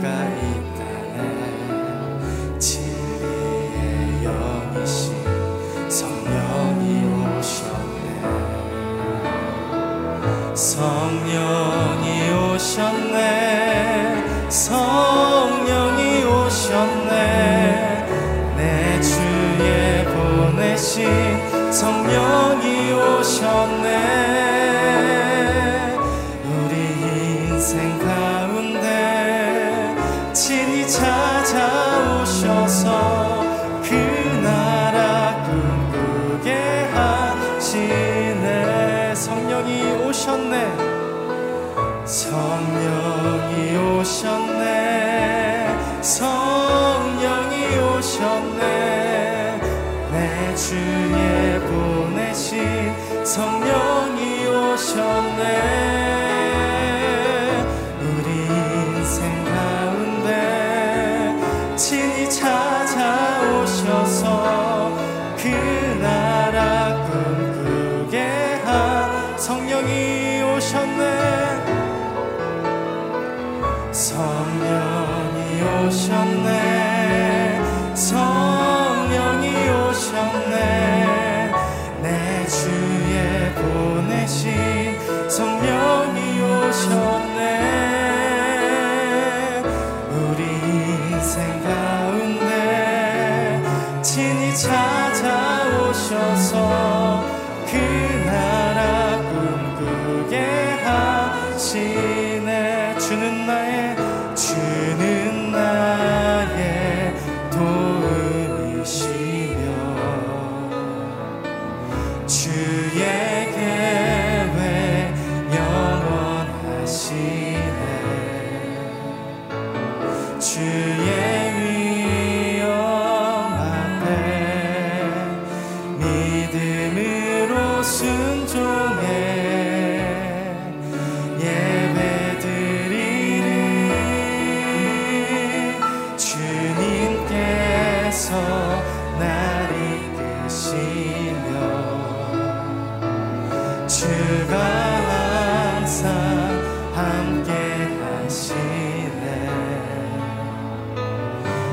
자 성령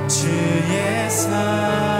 주의 사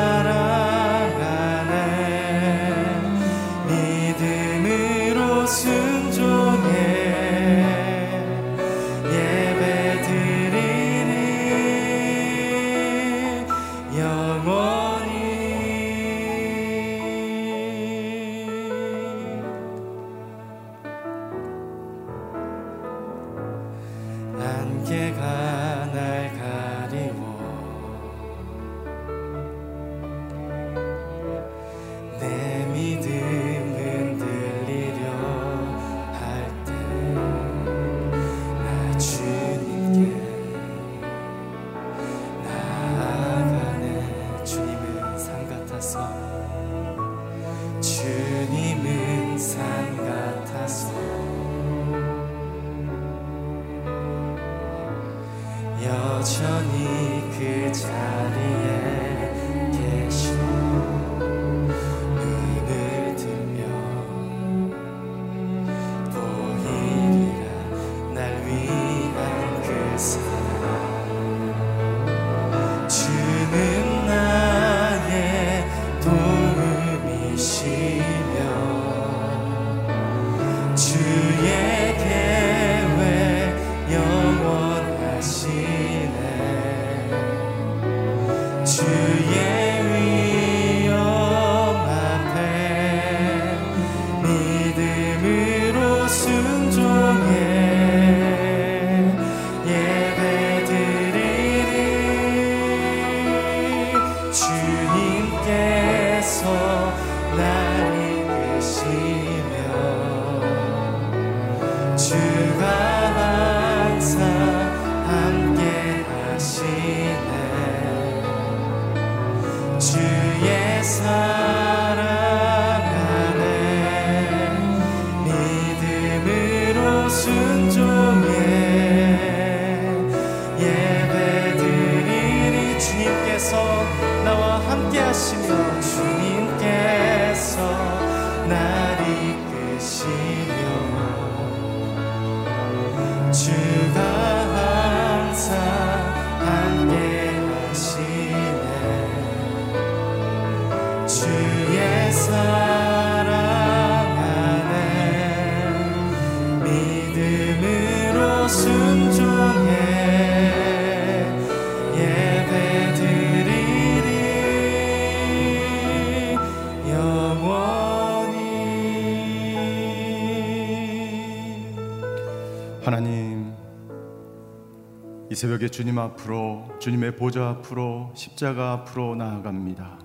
이 새벽에 주님 앞으로 주님의 보좌 앞으로 십자가 앞으로 나아갑니다.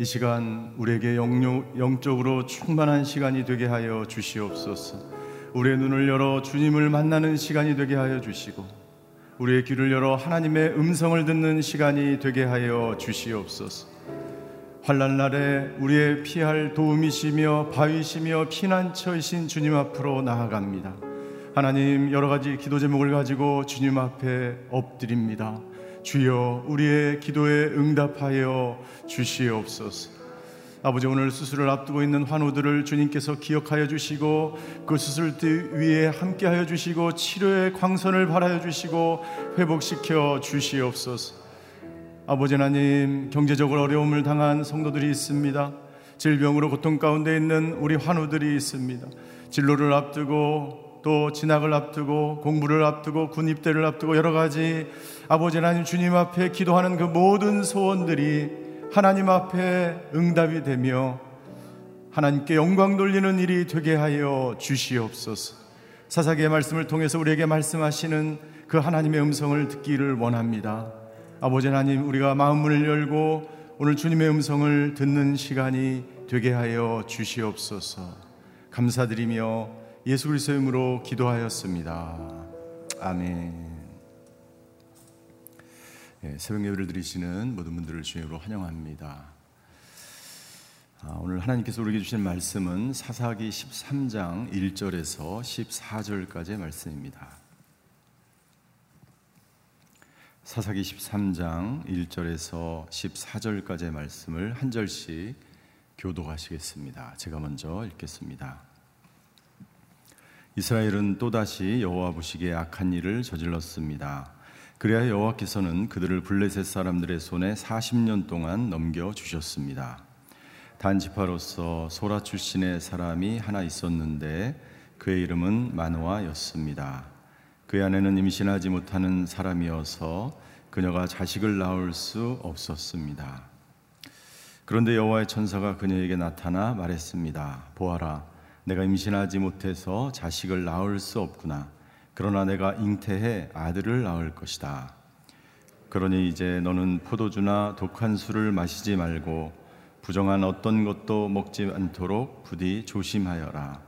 이 시간 우리에게 영적, 영적으로 충만한 시간이 되게 하여 주시옵소서. 우리의 눈을 열어 주님을 만나는 시간이 되게 하여 주시고 우리의 귀를 열어 하나님의 음성을 듣는 시간이 되게 하여 주시옵소서. 환란 날에 우리의 피할 도움이시며 바위시며 피난처이신 주님 앞으로 나아갑니다. 하나님 여러 가지 기도 제목을 가지고 주님 앞에 엎드립니다. 주여 우리의 기도에 응답하여 주시옵소서. 아버지 오늘 수술을 앞두고 있는 환우들을 주님께서 기억하여 주시고 그 수술대 위에 함께하여 주시고 치료의 광선을 발하여 주시고 회복시켜 주시옵소서. 아버지 하나님 경제적으로 어려움을 당한 성도들이 있습니다. 질병으로 고통 가운데 있는 우리 환우들이 있습니다. 진로를 앞두고 또 진학을 앞두고 공부를 앞두고 군 입대를 앞두고 여러 가지 아버지 하나님 주님 앞에 기도하는 그 모든 소원들이 하나님 앞에 응답이 되며 하나님께 영광 돌리는 일이 되게 하여 주시옵소서. 사사기의 말씀을 통해서 우리에게 말씀하시는 그 하나님의 음성을 듣기를 원합니다. 아버지 하나님 우리가 마음문을 열고 오늘 주님의 음성을 듣는 시간이 되게 하여 주시옵소서. 감사드리며 예수 그리스도의 이름으로 기도하였습니다. 아멘. 예, 새벽 예배를 드리시는 모든 분들을 주님으로 환영합니다. 아, 오늘 하나님께서 우리에게 주신 말씀은 사사기 13장 1절에서 14절까지의 말씀입니다. 사사기 13장 1절에서 14절까지의 말씀을 한 절씩 교도하시겠습니다. 제가 먼저 읽겠습니다. 이스라엘은 또다시 여호와 보시기에 악한 일을 저질렀습니다. 그래야 여호와께서는 그들을 블레셋 사람들의 손에 40년 동안 넘겨 주셨습니다. 단지파로서 소라 출신의 사람이 하나 있었는데 그의 이름은 마노아였습니다. 그의 아내는 임신하지 못하는 사람이어서 그녀가 자식을 낳을 수 없었습니다. 그런데 여호와의 천사가 그녀에게 나타나 말했습니다. 보아라, 내가 임신하지 못해서 자식을 낳을 수 없구나. 그러나 내가 잉태해 아들을 낳을 것이다. 그러니 이제 너는 포도주나 독한 술을 마시지 말고 부정한 어떤 것도 먹지 않도록 부디 조심하여라.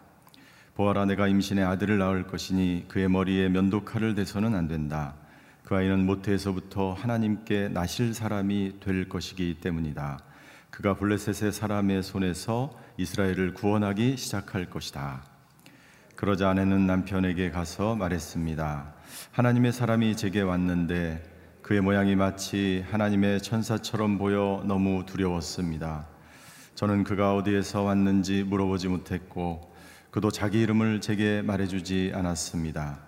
보아라 내가 임신의 아들을 낳을 것이니 그의 머리에 면도칼을 대서는 안 된다. 그 아이는 모태에서부터 하나님께 나실 사람이 될 것이기 때문이다. 그가 블레셋의 사람의 손에서 이스라엘을 구원하기 시작할 것이다. 그러자 아내는 남편에게 가서 말했습니다. 하나님의 사람이 제게 왔는데 그의 모양이 마치 하나님의 천사처럼 보여 너무 두려웠습니다. 저는 그가 어디에서 왔는지 물어보지 못했고 그도 자기 이름을 제게 말해주지 않았습니다.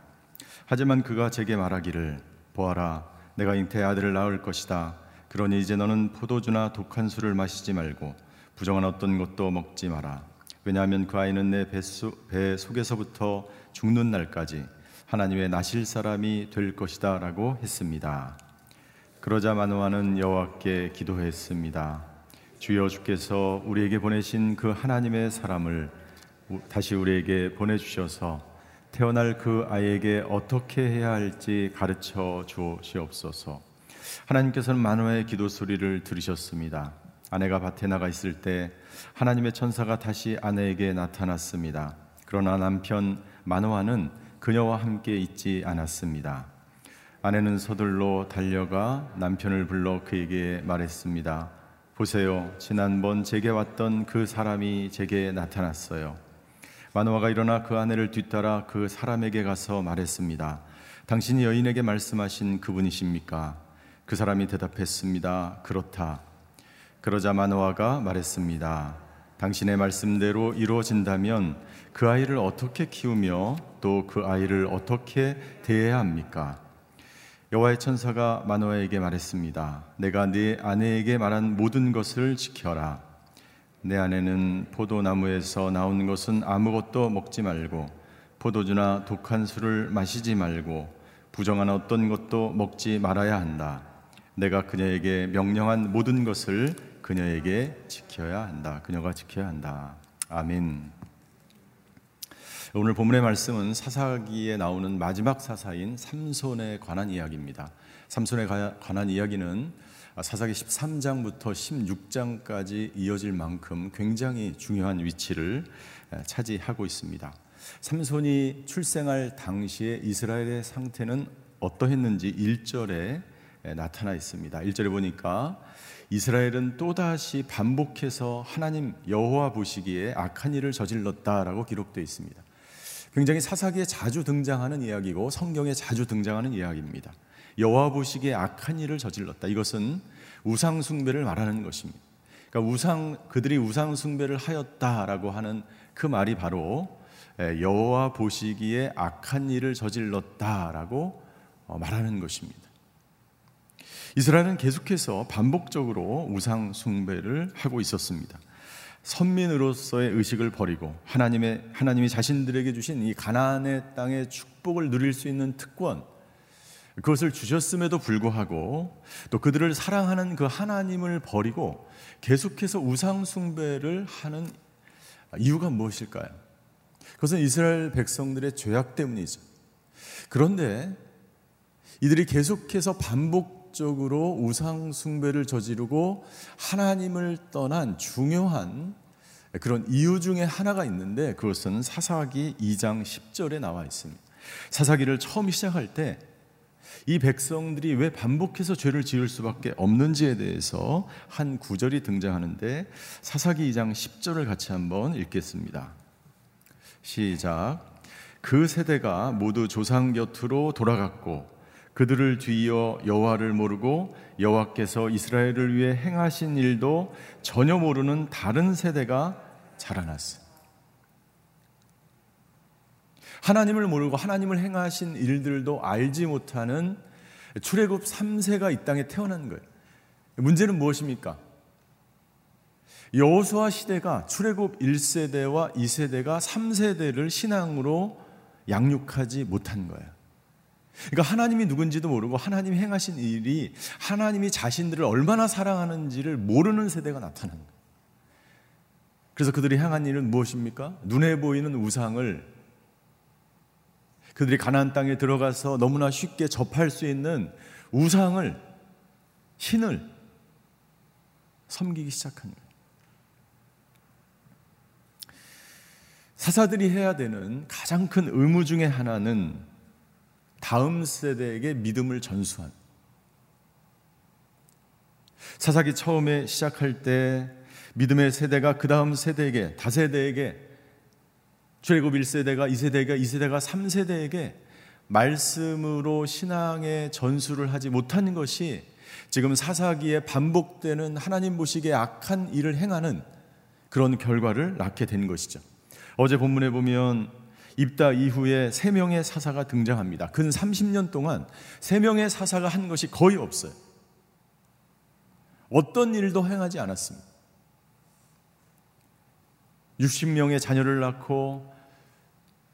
하지만 그가 제게 말하기를 보아라 내가 잉태 아들을 낳을 것이다. 그러니 이제 너는 포도주나 독한 술을 마시지 말고 부정한 어떤 것도 먹지 마라. 왜냐하면 그 아이는 내 배 속에서부터 죽는 날까지 하나님의 나실 사람이 될 것이다라고 했습니다. 그러자 마노아는 여호와께 기도했습니다. 주여 주께서 우리에게 보내신 그 하나님의 사람을 다시 우리에게 보내 주셔서 태어날 그 아이에게 어떻게 해야 할지 가르쳐 주시옵소서. 하나님께서는 마노아의 기도 소리를 들으셨습니다. 아내가 밭에 나가 있을 때 하나님의 천사가 다시 아내에게 나타났습니다. 그러나 남편 마노아는 그녀와 함께 있지 않았습니다. 아내는 서둘러 달려가 남편을 불러 그에게 말했습니다. 보세요. 지난번 제게 왔던 그 사람이 제게 나타났어요. 마노아가 일어나 그 아내를 뒤따라 그 사람에게 가서 말했습니다. 당신이 여인에게 말씀하신 그분이십니까? 그 사람이 대답했습니다. 그렇다. 그러자 마노아가 말했습니다. 당신의 말씀대로 이루어진다면 그 아이를 어떻게 키우며 또 그 아이를 어떻게 대해야 합니까? 여호와의 천사가 마노아에게 말했습니다. 내가 네 아내에게 말한 모든 것을 지켜라. 내 아내는 포도나무에서 나온 것은 아무것도 먹지 말고 포도주나 독한 술을 마시지 말고 부정한 어떤 것도 먹지 말아야 한다. 내가 그녀에게 명령한 모든 것을 그녀에게 지켜야 한다. 그녀가 지켜야 한다. 아멘. 오늘 본문의 말씀은 사사기에 나오는 마지막 사사인 삼손에 관한 이야기입니다. 삼손에 관한 이야기는 사사기 13장부터 16장까지 이어질 만큼 굉장히 중요한 위치를 차지하고 있습니다. 삼손이 출생할 당시에 이스라엘의 상태는 어떠했는지 1절에 나타나 있습니다. 1절에 보니까 이스라엘은 또다시 반복해서 하나님 여호와 보시기에 악한 일을 저질렀다라고 기록되어 있습니다. 굉장히 사사기에 자주 등장하는 이야기고 성경에 자주 등장하는 이야기입니다. 여호와 보시기에 악한 일을 저질렀다. 이것은 우상 숭배를 말하는 것입니다. 그러니까 우상 그들이 우상 숭배를 하였다라고 하는 그 말이 바로 여호와 보시기에 악한 일을 저질렀다라고 어, 말하는 것입니다. 이스라엘은 계속해서 반복적으로 우상 숭배를 하고 있었습니다. 선민으로서의 의식을 버리고 하나님의 하나님이 자신들에게 주신 이 가나안의 땅의 축복을 누릴 수 있는 특권 그것을 주셨음에도 불구하고 또 그들을 사랑하는 그 하나님을 버리고 계속해서 우상 숭배를 하는 이유가 무엇일까요? 그것은 이스라엘 백성들의 죄악 때문이죠. 그런데 이들이 계속해서 반복 적으로 우상 숭배를 저지르고 하나님을 떠난 중요한 그런 이유 중에 하나가 있는데 그것은 사사기 2장 10절에 나와 있습니다. 사사기를 처음 시작할 때 이 백성들이 왜 반복해서 죄를 지을 수밖에 없는지에 대해서 한 구절이 등장하는데 사사기 2장 10절을 같이 한번 읽겠습니다. 시작. 그 세대가 모두 조상 곁으로 돌아갔고 그들을 뒤이어 여호와를 모르고 여호와께서 이스라엘을 위해 행하신 일도 전혀 모르는 다른 세대가 자라났어. 하나님을 모르고 하나님을 행하신 일들도 알지 못하는 출애굽 3세가 이 땅에 태어난 거예요. 문제는 무엇입니까? 여호수아 시대가 출애굽 1세대와 2세대가 3세대를 신앙으로 양육하지 못한 거예요. 그러니까 하나님이 누군지도 모르고 하나님이 행하신 일이 하나님이 자신들을 얼마나 사랑하는지를 모르는 세대가 나타나는 거예요. 그래서 그들이 행한 일은 무엇입니까? 눈에 보이는 우상을 그들이 가나안 땅에 들어가서 너무나 쉽게 접할 수 있는 우상을 신을 섬기기 시작하는 거예요. 사사들이 해야 되는 가장 큰 의무 중의 하나는 다음 세대에게 믿음을 전수한. 사사기 처음에 시작할 때 믿음의 세대가 그 다음 세대에게, 다세대에게, 출애굽 1세대가 2세대가 2세대가 3세대에게 말씀으로 신앙의 전수를 하지 못하는 것이 지금 사사기에 반복되는 하나님 보시기에 악한 일을 행하는 그런 결과를 낳게 된 것이죠. 어제 본문에 보면 입다 이후에 세 명의 사사가 등장합니다. 근 30년 동안 세 명의 사사가 한 것이 거의 없어요. 어떤 일도 행하지 않았습니다. 60명의 자녀를 낳고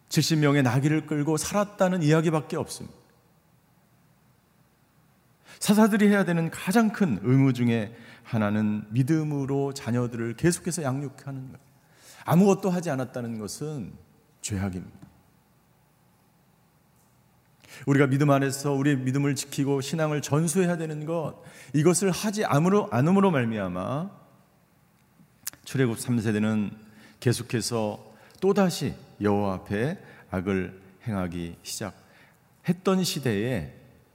70명의 나귀를 끌고 살았다는 이야기밖에 없습니다. 사사들이 해야 되는 가장 큰 의무 중에 하나는 믿음으로 자녀들을 계속해서 양육하는 거예요. 아무것도 하지 않았다는 것은 죄악입니다. 우리가 믿음 안에서 우리의 믿음을 지키고 신앙을 전수해야 되는 것 이것을 하지 않음으로 않음으로 말미암아 출애굽 3세대는 계속해서 또다시 여호와 앞에 악을 행하기 시작했던 시대에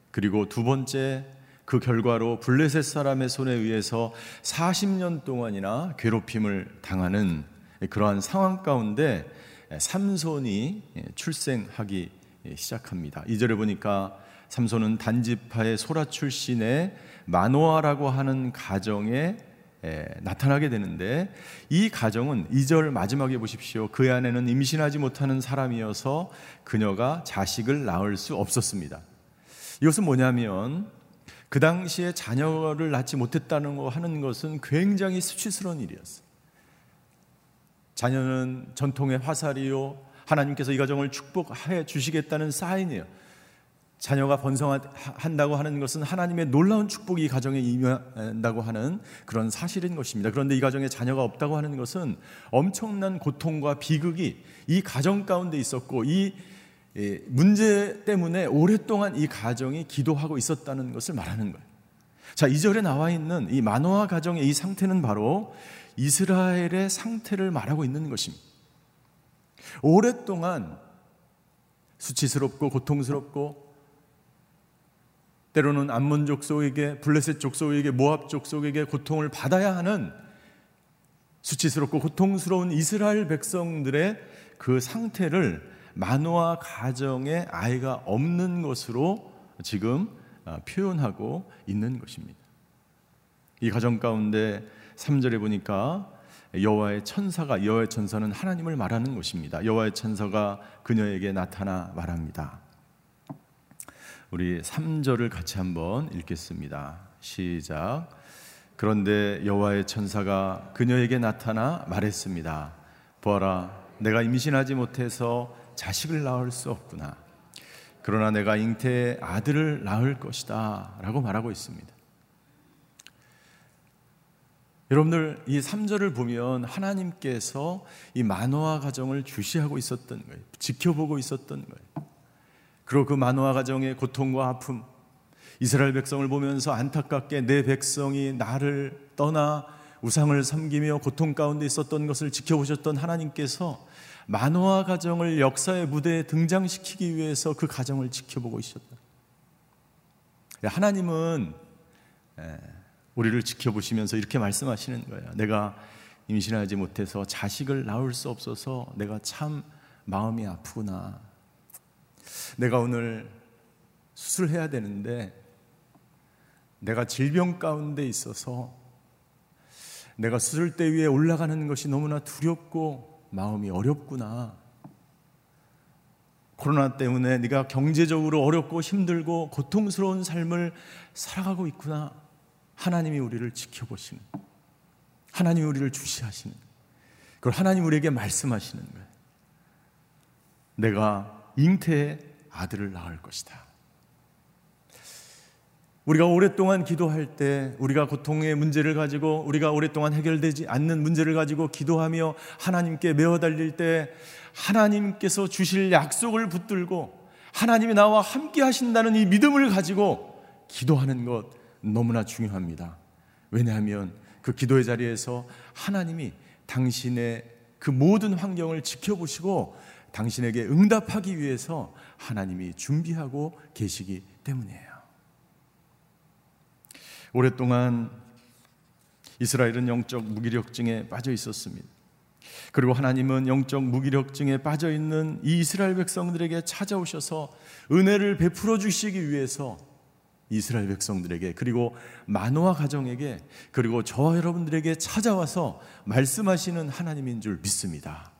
그리고 두 번째 그 결과로 블레셋 사람의 손에 의해서 40년 동안이나 괴롭힘을 당하는 그러한 상황 가운데 삼손이 출생하기 시작합니다. 이절에 보니까 삼손은 단지파의 소라 출신의 마노아라고 하는 가정에 나타나게 되는데 이 가정은 2절 마지막에 보십시오. 그 안에는 임신하지 못하는 사람이어서 그녀가 자식을 낳을 수 없었습니다. 이것은 뭐냐면 그 당시에 자녀를 낳지 못했다는 거 하는 것은 굉장히 수치스러운 일이었어요. 자녀는 전통의 화살이요. 하나님께서 이 가정을 축복해 주시겠다는 사인이에요. 자녀가 번성한다고 하는 것은 하나님의 놀라운 축복이 이 가정에 임한다고 하는 그런 사실인 것입니다. 그런데 이 가정에 자녀가 없다고 하는 것은 엄청난 고통과 비극이 이 가정 가운데 있었고 이 문제 때문에 오랫동안 이 가정이 기도하고 있었다는 것을 말하는 거예요. 자, 2절에 나와 있는 이 마노아 가정의 이 상태는 바로 이스라엘의 상태를 말하고 있는 것입니다. 오랫동안 수치스럽고 고통스럽고 때로는 암몬 족속에게 블레셋 족속에게 모압 족속에게 고통을 받아야 하는 수치스럽고 고통스러운 이스라엘 백성들의 그 상태를 마노아 가정에 아이가 없는 것으로 지금 아, 표현하고 있는 것입니다. 이 가정 가운데 3절에 보니까 여호와의 천사가 여호와의 천사는 하나님을 말하는 것입니다. 여호와의 천사가 그녀에게 나타나 말합니다. 우리 3절을 같이 한번 읽겠습니다. 시작. 그런데 여호와의 천사가 그녀에게 나타나 말했습니다. 보아라, 내가 임신하지 못해서 자식을 낳을 수 없구나. 그러나 내가 잉태에 아들을 낳을 것이다. 라고 말하고 있습니다. 여러분들 이 3절을 보면 하나님께서 이 만호아 가정을 주시하고 있었던 거예요. 지켜보고 있었던 거예요. 그리고 그 만호아 가정의 고통과 아픔, 이스라엘 백성을 보면서 안타깝게 내 백성이 나를 떠나 우상을 섬기며 고통 가운데 있었던 것을 지켜보셨던 하나님께서 만호아 가정을 역사의 무대에 등장시키기 위해서 그 가정을 지켜보고 있었다. 하나님은 우리를 지켜보시면서 이렇게 말씀하시는 거예요. 내가 임신하지 못해서 자식을 낳을 수 없어서 내가 참 마음이 아프구나. 내가 오늘 수술해야 되는데 내가 질병 가운데 있어서 내가 수술대 위에 올라가는 것이 너무나 두렵고 마음이 어렵구나. 코로나 때문에 네가 경제적으로 어렵고 힘들고 고통스러운 삶을 살아가고 있구나. 하나님이 우리를 지켜보시는, 하나님이 우리를 주시하시는, 그걸 하나님 우리에게 말씀하시는 거예요. 내가 잉태의 아들을 낳을 것이다. 우리가 오랫동안 기도할 때 우리가 고통의 문제를 가지고 우리가 오랫동안 해결되지 않는 문제를 가지고 기도하며 하나님께 메어 달릴 때 하나님께서 주실 약속을 붙들고 하나님이 나와 함께 하신다는 이 믿음을 가지고 기도하는 것 너무나 중요합니다. 왜냐하면 그 기도의 자리에서 하나님이 당신의 그 모든 환경을 지켜보시고 당신에게 응답하기 위해서 하나님이 준비하고 계시기 때문이에요. 오랫동안 이스라엘은 영적 무기력증에 빠져 있었습니다. 그리고 하나님은 영적 무기력증에 빠져 있는 이 이스라엘 백성들에게 찾아오셔서 은혜를 베풀어 주시기 위해서 이스라엘 백성들에게 그리고 만호와 가정에게 그리고 저와 여러분들에게 찾아와서 말씀하시는 하나님인 줄 믿습니다.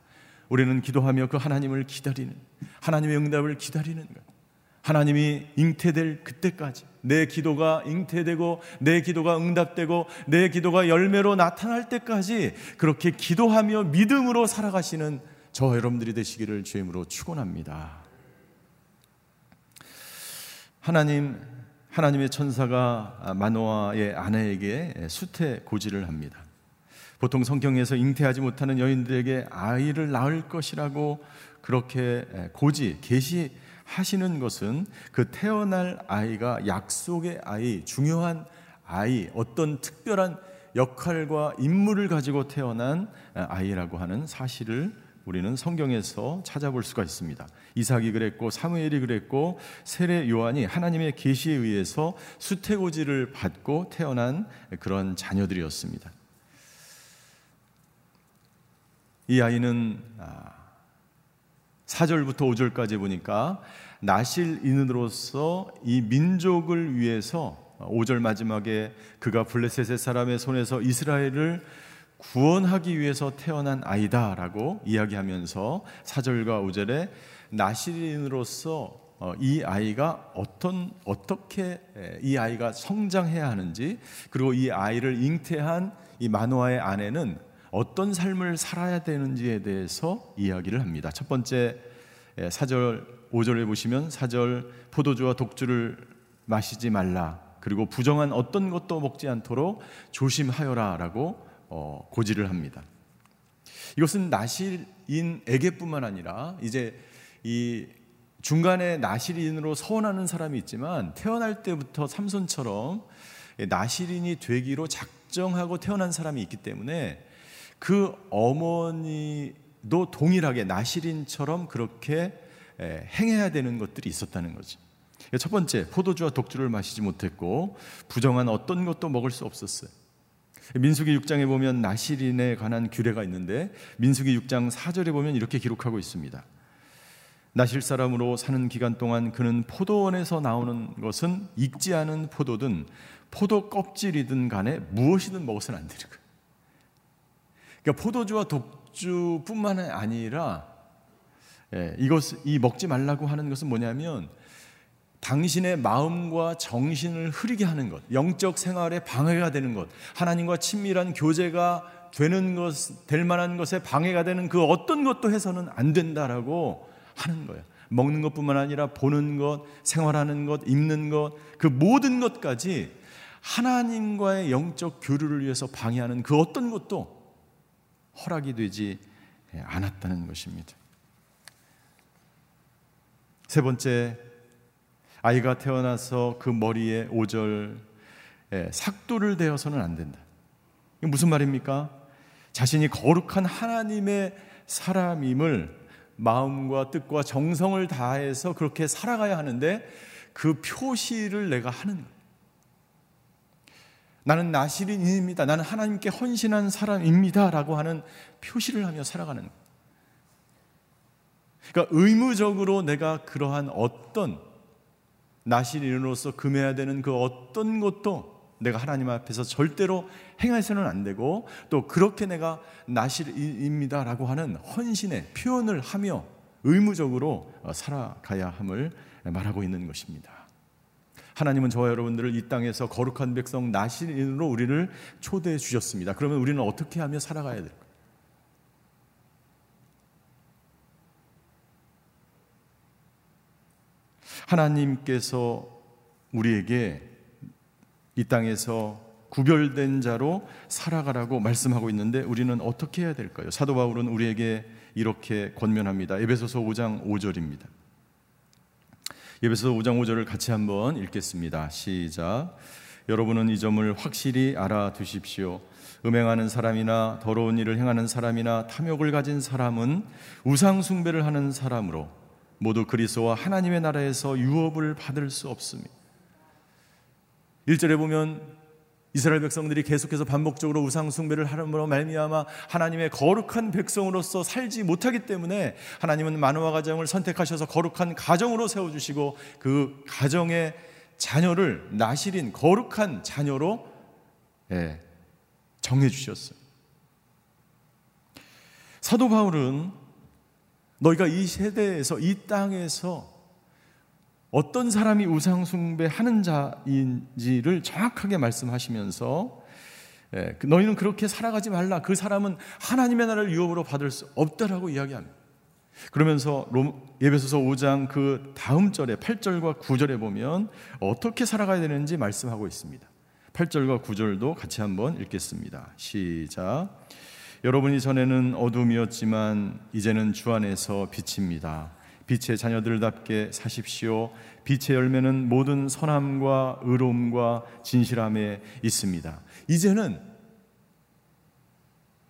우리는 기도하며 그 하나님을 기다리는 하나님의 응답을 기다리는 것. 하나님이 잉태될 그때까지 내 기도가 잉태되고 내 기도가 응답되고 내 기도가 열매로 나타날 때까지 그렇게 기도하며 믿음으로 살아가시는 저 여러분들이 되시기를 주임으로 축원합니다. 하나님 하나님의 천사가 마노아의 아내에게 수태 고지를 합니다. 보통 성경에서 잉태하지 못하는 여인들에게 아이를 낳을 것이라고 그렇게 고지 계시하시는 것은 그 태어날 아이가 약속의 아이, 중요한 아이, 어떤 특별한 역할과 임무를 가지고 태어난 아이라고 하는 사실을 우리는 성경에서 찾아볼 수가 있습니다. 이삭이 그랬고 사무엘이 그랬고 세례 요한이 하나님의 계시에 의해서 수태고지를 받고 태어난 그런 자녀들이었습니다. 이 아이는 4절부터 아, 5절까지 보니까 나실인으로서 이 민족을 위해서 5절 마지막에 그가 블레셋의 사람의 손에서 이스라엘을 구원하기 위해서 태어난 아이다라고 이야기하면서 4절과 5절에 나시린으로서 어, 이 아이가 어떤 어떻게 이 아이가 성장해야 하는지 그리고 이 아이를 잉태한 이 마노아의 아내는 어떤 삶을 살아야 되는지에 대해서 이야기를 합니다. 첫 번째 4절 5절에 보시면 4절 포도주와 독주를 마시지 말라. 그리고 부정한 어떤 것도 먹지 않도록 조심하여라라고 어, 고지를 합니다. 이것은 나실인에게뿐만 아니라 이제 이 중간에 나실인으로 서원하는 사람이 있지만 태어날 때부터 삼손처럼 나실인이 되기로 작정하고 태어난 사람이 있기 때문에 그 어머니도 동일하게 나실인처럼 그렇게 행해야 되는 것들이 있었다는 거죠. 첫 번째, 포도주와 독주를 마시지 못했고 부정한 어떤 것도 먹을 수 없었어요. 민수기 6장에 보면 나실인에 관한 규례가 있는데 민수기 6장 4절에 보면 이렇게 기록하고 있습니다. 나실 사람으로 사는 기간 동안 그는 포도원에서 나오는 것은 익지 않은 포도든 포도 껍질이든 간에 무엇이든 먹어서는 안 되는 거예요. 그러니까 포도주와 독주뿐만 아니라 예, 이것 이 먹지 말라고 하는 것은 뭐냐면 당신의 마음과 정신을 흐리게 하는 것, 영적 생활에 방해가 되는 것, 하나님과 친밀한 교제가 되는 것, 될 만한 것에 방해가 되는 그 어떤 것도 해서는 안 된다라고 하는 거예요. 먹는 것뿐만 아니라 보는 것, 생활하는 것, 입는 것, 그 모든 것까지 하나님과의 영적 교류를 위해서 방해하는 그 어떤 것도 허락이 되지 않았다는 것입니다. 세 번째, 아이가 태어나서 그 머리에 오절 삭도를 대어서는 안 된다. 이게 무슨 말입니까? 자신이 거룩한 하나님의 사람임을 마음과 뜻과 정성을 다해서 그렇게 살아가야 하는데 그 표시를 내가 하는. 나는 나시린입니다. 나는 하나님께 헌신한 사람입니다. 라고 하는 표시를 하며 살아가는. 그러니까 의무적으로 내가 그러한 어떤 나시린으로서 금해야 되는 그 어떤 것도 내가 하나님 앞에서 절대로 행해서는 안 되고 또 그렇게 내가 나실입니다라고 하는 헌신의 표현을 하며 의무적으로 어, 살아가야 함을 말하고 있는 것입니다. 하나님은 저와 여러분들을 이 땅에서 거룩한 백성 나실인으로 우리를 초대해 주셨습니다. 그러면 우리는 어떻게 하며 살아가야 될까요? 하나님께서 우리에게 이 땅에서 구별된 자로 살아가라고 말씀하고 있는데 우리는 어떻게 해야 될까요? 사도 바울은 우리에게 이렇게 권면합니다. 에베소서 5장 5절입니다. 에베소서 5장 5절을 같이 한번 읽겠습니다. 시작. 여러분은 이 점을 확실히 알아두십시오. 음행하는 사람이나 더러운 일을 행하는 사람이나 탐욕을 가진 사람은 우상 숭배를 하는 사람으로 모두 그리스도와 하나님의 나라에서 유업을 받을 수 없습니다. 1절에 보면 이스라엘 백성들이 계속해서 반복적으로 우상 숭배를 하므로 말미암아 하나님의 거룩한 백성으로서 살지 못하기 때문에 하나님은 만화와 가정을 선택하셔서 거룩한 가정으로 세워 주시고 그 가정의 자녀를 나실인 거룩한 자녀로 예, 정해 주셨어요. 사도 바울은 너희가 이 세대에서 이 땅에서 어떤 사람이 우상숭배 하는 자인지를 정확하게 말씀하시면서 예, 그 너희는 그렇게 살아가지 말라. 그 사람은 하나님의 나라를 유업으로 받을 수 없다라고 이야기합니다. 그러면서 예배소서 5장 그 다음 절에 8절과 9절에 보면 어떻게 살아가야 되는지 말씀하고 있습니다. 8절과 9절도 같이 한번 읽겠습니다. 시작. 여러분이 전에는 어둠이었지만 이제는 주 안에서 빛입니다. 빛의 자녀들답게 사십시오. 빛의 열매는 모든 선함과 의로움과 진실함에 있습니다. 이제는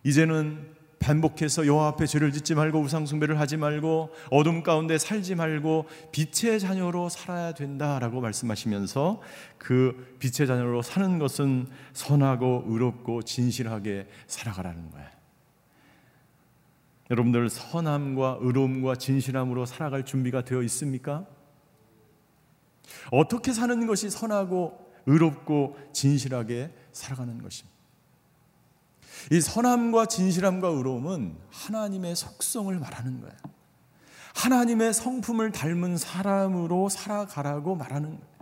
이제는 반복해서 여호와 앞에 죄를 짓지 말고 우상 숭배를 하지 말고 어둠 가운데 살지 말고 빛의 자녀로 살아야 된다라고 말씀하시면서 그 빛의 자녀로 사는 것은 선하고 의롭고 진실하게 살아가라는 거예요. 여러분들 선함과 의로움과 진실함으로 살아갈 준비가 되어 있습니까? 어떻게 사는 것이 선하고 의롭고 진실하게 살아가는 것입니다. 이 선함과 진실함과 의로움은 하나님의 속성을 말하는 거예요. 하나님의 성품을 닮은 사람으로 살아가라고 말하는 거예요.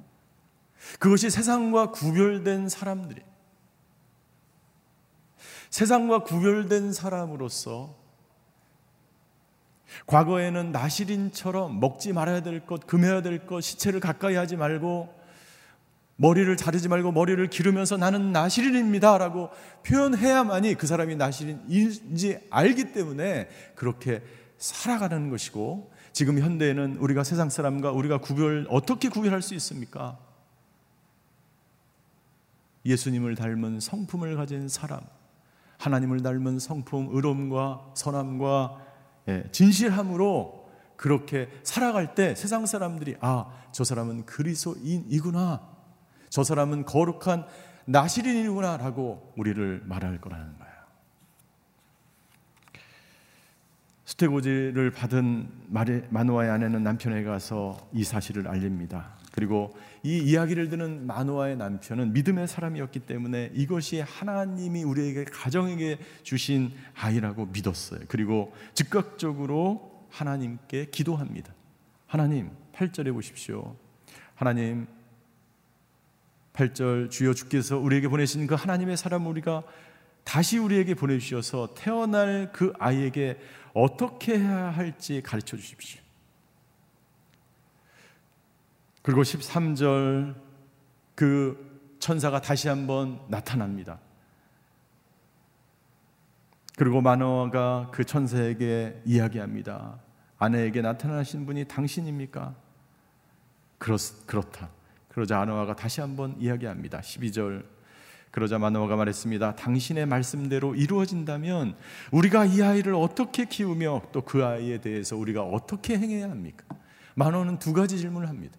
그것이 세상과 구별된 사람들이 세상과 구별된 사람으로서 과거에는 나시린처럼 먹지 말아야 될 것, 금해야 될 것, 시체를 가까이 하지 말고 머리를 자르지 말고 머리를 기르면서 나는 나시린입니다. 라고 표현해야만이 그 사람이 나시린인지 알기 때문에 그렇게 살아가는 것이고 지금 현대에는 우리가 세상 사람과 우리가 구별, 어떻게 구별할 수 있습니까? 예수님을 닮은 성품을 가진 사람, 하나님을 닮은 성품, 의로움과 선함과 예, 진실함으로 그렇게 살아갈 때 세상 사람들이 아, 저 사람은 그리스도인이구나. 저 사람은 거룩한 나시린이구나라고 우리를 말할 거라는 거예요. 수태고지를 받은 마누아의 아내는 남편에게 가서 이 사실을 알립니다. 그리고 이 이야기를 듣는 마누아의 남편은 믿음의 사람이었기 때문에 이것이 하나님이 우리에게 가정에게 주신 아이라고 믿었어요. 그리고 즉각적으로 하나님께 기도합니다. 하나님, 8절에 보십시오. 하나님, 8절 주여 주께서 우리에게 보내신 그 하나님의 사람 우리가 다시 우리에게 보내주셔서 태어날 그 아이에게 어떻게 해야 할지 가르쳐 주십시오. 그리고 13절 그 천사가 다시 한번 나타납니다. 그리고 마노아가 그 천사에게 이야기합니다. 아내에게 나타나신 분이 당신입니까? 그렇, 그렇다. 그러자 아노아가 다시 한번 이야기합니다. 12절 그러자 마노아가 말했습니다. 당신의 말씀대로 이루어진다면 우리가 이 아이를 어떻게 키우며 또 그 아이에 대해서 우리가 어떻게 행해야 합니까? 마노는 두 가지 질문을 합니다.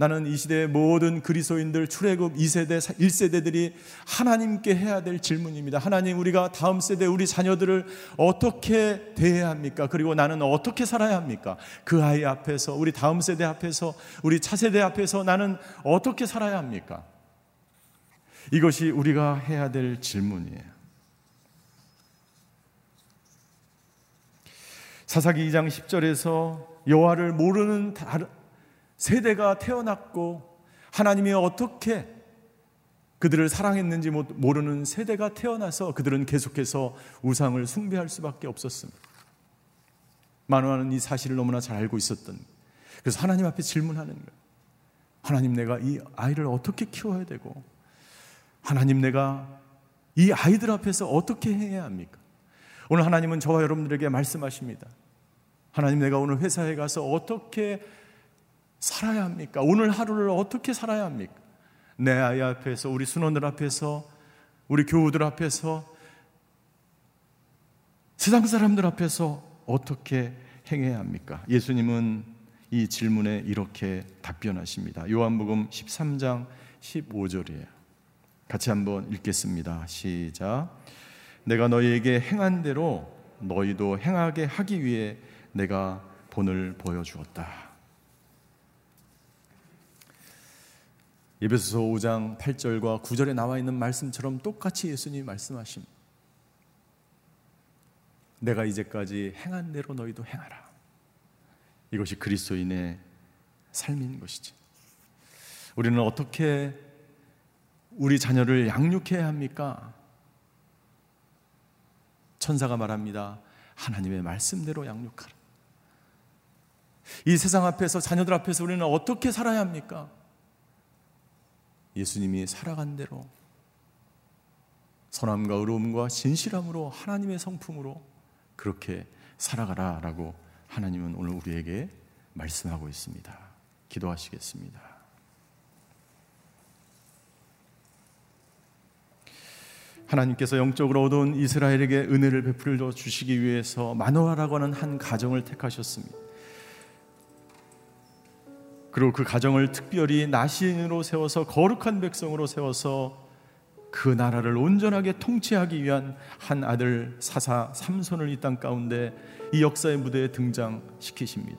나는 이 시대의 모든 그리스도인들 출애굽 2세대 1세대들이 하나님께 해야 될 질문입니다. 하나님 우리가 다음 세대 우리 자녀들을 어떻게 대해야 합니까? 그리고 나는 어떻게 살아야 합니까? 그 아이 앞에서 우리 다음 세대 앞에서 우리 차세대 앞에서 나는 어떻게 살아야 합니까? 이것이 우리가 해야 될 질문이에요. 사사기 2장 10절에서 여호와를 모르는 세대가 태어났고 하나님이 어떻게 그들을 사랑했는지 모르는 세대가 태어나서 그들은 계속해서 우상을 숭배할 수밖에 없었습니다. 만화는 이 사실을 너무나 잘 알고 있었던 그래서 하나님 앞에 질문하는 거예요. 하나님 내가 이 아이를 어떻게 키워야 되고 하나님 내가 이 아이들 앞에서 어떻게 해야 합니까? 오늘 하나님은 저와 여러분들에게 말씀하십니다. 하나님 내가 오늘 회사에 가서 어떻게 살아야 합니까? 오늘 하루를 어떻게 살아야 합니까? 내 아이 앞에서, 우리 순원들 앞에서, 우리 교우들 앞에서 세상 사람들 앞에서 어떻게 행해야 합니까? 예수님은 이 질문에 이렇게 답변하십니다. 요한복음 13장 15절이에요. 같이 한번 읽겠습니다. 시작. 내가 너희에게 행한 대로 너희도 행하게 하기 위해 내가 본을 보여주었다. 예배소서 5장 8절과 9절에 나와 있는 말씀처럼 똑같이 예수님이 말씀하십니다. 내가 이제까지 행한 대로 너희도 행하라. 이것이 그리스도인의 삶인 것이지. 우리는 어떻게 우리 자녀를 양육해야 합니까? 천사가 말합니다. 하나님의 말씀대로 양육하라. 이 세상 앞에서 자녀들 앞에서 우리는 어떻게 살아야 합니까? 예수님이 살아간 대로 선함과 의로움과 진실함으로 하나님의 성품으로 그렇게 살아가라 라고 하나님은 오늘 우리에게 말씀하고 있습니다. 기도하시겠습니다. 하나님께서 영적으로 얻은 이스라엘에게 은혜를 베풀어 주시기 위해서 마노아라고 하는 한 가정을 택하셨습니다. 그리고 그 가정을 특별히 나신으로 세워서 거룩한 백성으로 세워서 그 나라를 온전하게 통치하기 위한 한 아들 사사 삼손을 이 땅 가운데 이 역사의 무대에 등장시키십니다.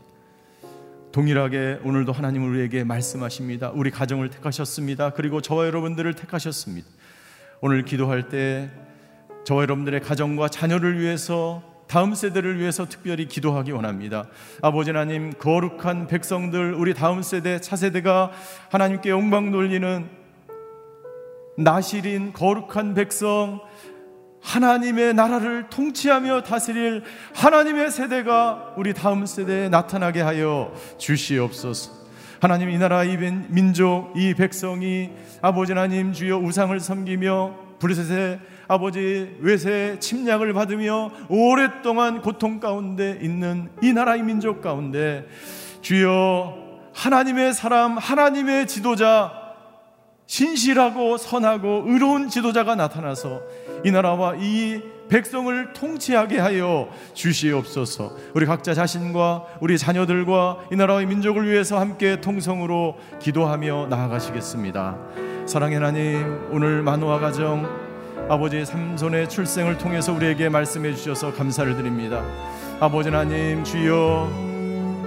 동일하게 오늘도 하나님을 우리에게 말씀하십니다. 우리 가정을 택하셨습니다. 그리고 저와 여러분들을 택하셨습니다. 오늘 기도할 때 저와 여러분들의 가정과 자녀를 위해서 다음 세대를 위해서 특별히 기도하기 원합니다. 아버지 하나님 거룩한 백성들 우리 다음 세대 차세대가 하나님께 영광 돌리는 나실인 거룩한 백성 하나님의 나라를 통치하며 다스릴 하나님의 세대가 우리 다음 세대에 나타나게 하여 주시옵소서. 하나님 이 나라 이 민족 이 백성이 아버지 하나님 주여 우상을 섬기며 블레셋의 아버지 외세 침략을 받으며 오랫동안 고통 가운데 있는 이 나라 이 민족 가운데 주여 하나님의 사람 하나님의 지도자 신실하고 선하고 의로운 지도자가 나타나서 이 나라와 이 백성을 통치하게 하여 주시옵소서. 우리 각자 자신과 우리 자녀들과 이 나라의 민족을 위해서 함께 통성으로 기도하며 나아가시겠습니다. 사랑의 하나님, 오늘 만호와 가정 아버지 삼손의 출생을 통해서 우리에게 말씀해 주셔서 감사를 드립니다. 아버지 하나님 주여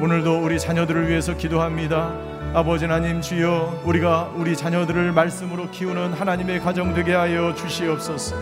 오늘도 우리 자녀들을 위해서 기도합니다. 아버지 하나님 주여 우리가 우리 자녀들을 말씀으로 키우는 하나님의 가정 되게 하여 주시옵소서.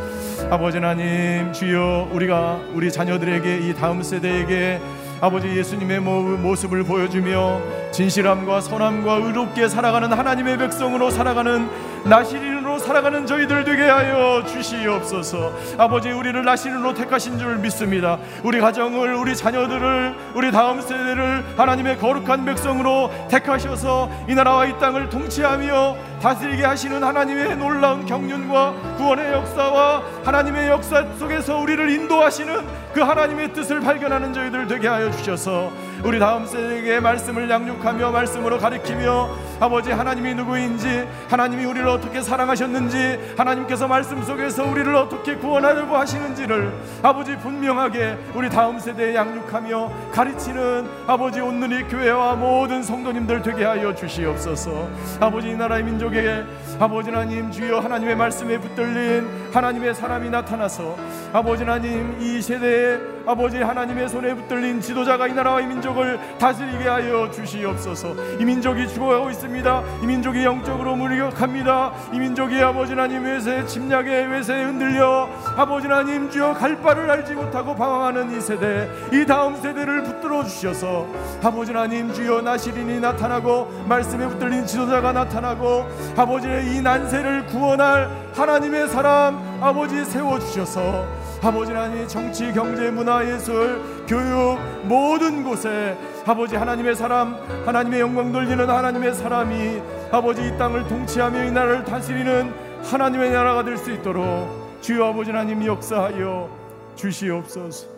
아버지 하나님 주여 우리가 우리 자녀들에게 이 다음 세대에게 아버지 예수님의 모습을 보여주며 진실함과 선함과 의롭게 살아가는 하나님의 백성으로 살아가는 나시 린으로 살아가는 저희들 되게 하여 주시옵소서. 아버지 우리를 나시린으로 택하신 줄 믿습니다. 우리 가정을 우리 자녀들을 우리 다음 세대를 하나님의 거룩한 백성으로 택하셔서 이 나라와 이 땅을 통치하며 다스리게 하시는 하나님의 놀라운 경륜과 구원의 역사와 하나님의 역사 속에서 우리를 인도하시는 그 하나님의 뜻을 발견하는 저희들 되게 하여 주셔서 우리 다음 세대에게 말씀을 양육하며 말씀으로 가리키며 아버지 하나님이 누구인지 하나님이 우리를 어떻게 사랑하셨는지 하나님께서 말씀 속에서 우리를 어떻게 구원하려고 하시는지를 아버지 분명하게 우리 다음 세대에 양육하며 가르치는 아버지 온누리 교회와 모든 성도님들 되게 하여 주시옵소서. 아버지 이 나라의 민족에게 아버지 하나님 주여 하나님의 말씀에 붙들린 하나님의 사람이 나타나서 아버지 하나님 이 세대에 아버지 하나님의 손에 붙들린 지도자가 이 나라와 이 민족을 다스리게 하여 주시옵소서. 이 민족이 죽어가고 있습니다. 이 민족이 영적으로 무력합니다. 이 민족이 아버지 하나님 외세 침략의 외세에 흔들려 아버지 하나님 주여 갈 바를 알지 못하고 방황하는 이 세대 이 다음 세대를 붙들어 주셔서 아버지 하나님 주여 나시린이 나타나고 말씀에 붙들린 지도자가 나타나고 아버지의 이 난세를 구원할 하나님의 사람 아버지 세워 주셔서 아버지 하나님 정치 경제 문화 예술 교육 모든 곳에 아버지 하나님의 사람 하나님의 영광 돌리는 하나님의 사람이 아버지 이 땅을 통치하며 이 나라를 다스리는 하나님의 나라가 될 수 있도록 주여 아버지 하나님 역사하여 주시옵소서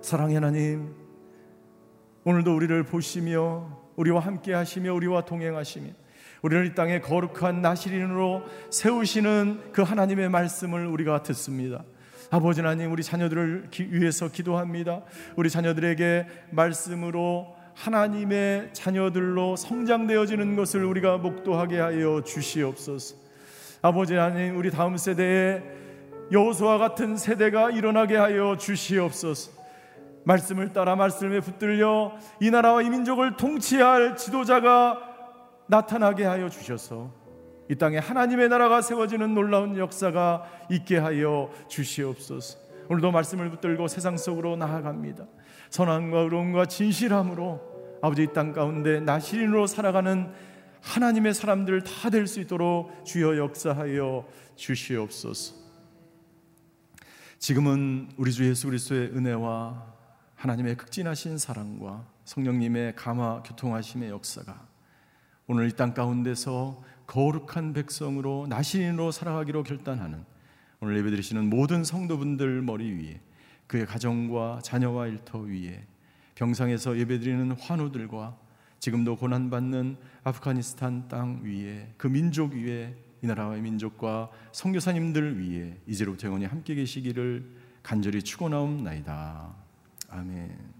사랑의 하나님 오늘도 우리를 보시며 우리와 함께 하시며 우리와 동행하시며 우리를 이 땅에 거룩한 나시린으로 세우시는 그 하나님의 말씀을 우리가 듣습니다. 아버지 하나님 우리 자녀들을 위해서 기도합니다. 우리 자녀들에게 말씀으로 하나님의 자녀들로 성장되어지는 것을 우리가 목도하게 하여 주시옵소서. 아버지 하나님 우리 다음 세대에 여호수아 같은 세대가 일어나게 하여 주시옵소서. 말씀을 따라 말씀에 붙들려 이 나라와 이 민족을 통치할 지도자가 나타나게 하여 주셔서 이 땅에 하나님의 나라가 세워지는 놀라운 역사가 있게 하여 주시옵소서. 오늘도 말씀을 붙들고 세상 속으로 나아갑니다. 선함과 의로움과 진실함으로 아버지 이 땅 가운데 나시린으로 살아가는 하나님의 사람들 다 될 수 있도록 주여 역사하여 주시옵소서. 지금은 우리 주 예수 그리스도의 은혜와 하나님의 극진하신 사랑과 성령님의 감화 교통하심의 역사가 오늘 이 땅 가운데서 거룩한 백성으로 나신인으로 살아가기로 결단하는 오늘 예배드리시는 모든 성도분들 머리 위에 그의 가정과 자녀와 일터 위에 병상에서 예배드리는 환우들과 지금도 고난받는 아프가니스탄 땅 위에 그 민족 위에 이 나라의 민족과 성교사님들 위에 이제로부터 영원히 함께 계시기를 간절히 축원하옵나이다. 아멘.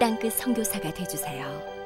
땅끝 성교사가 되주세요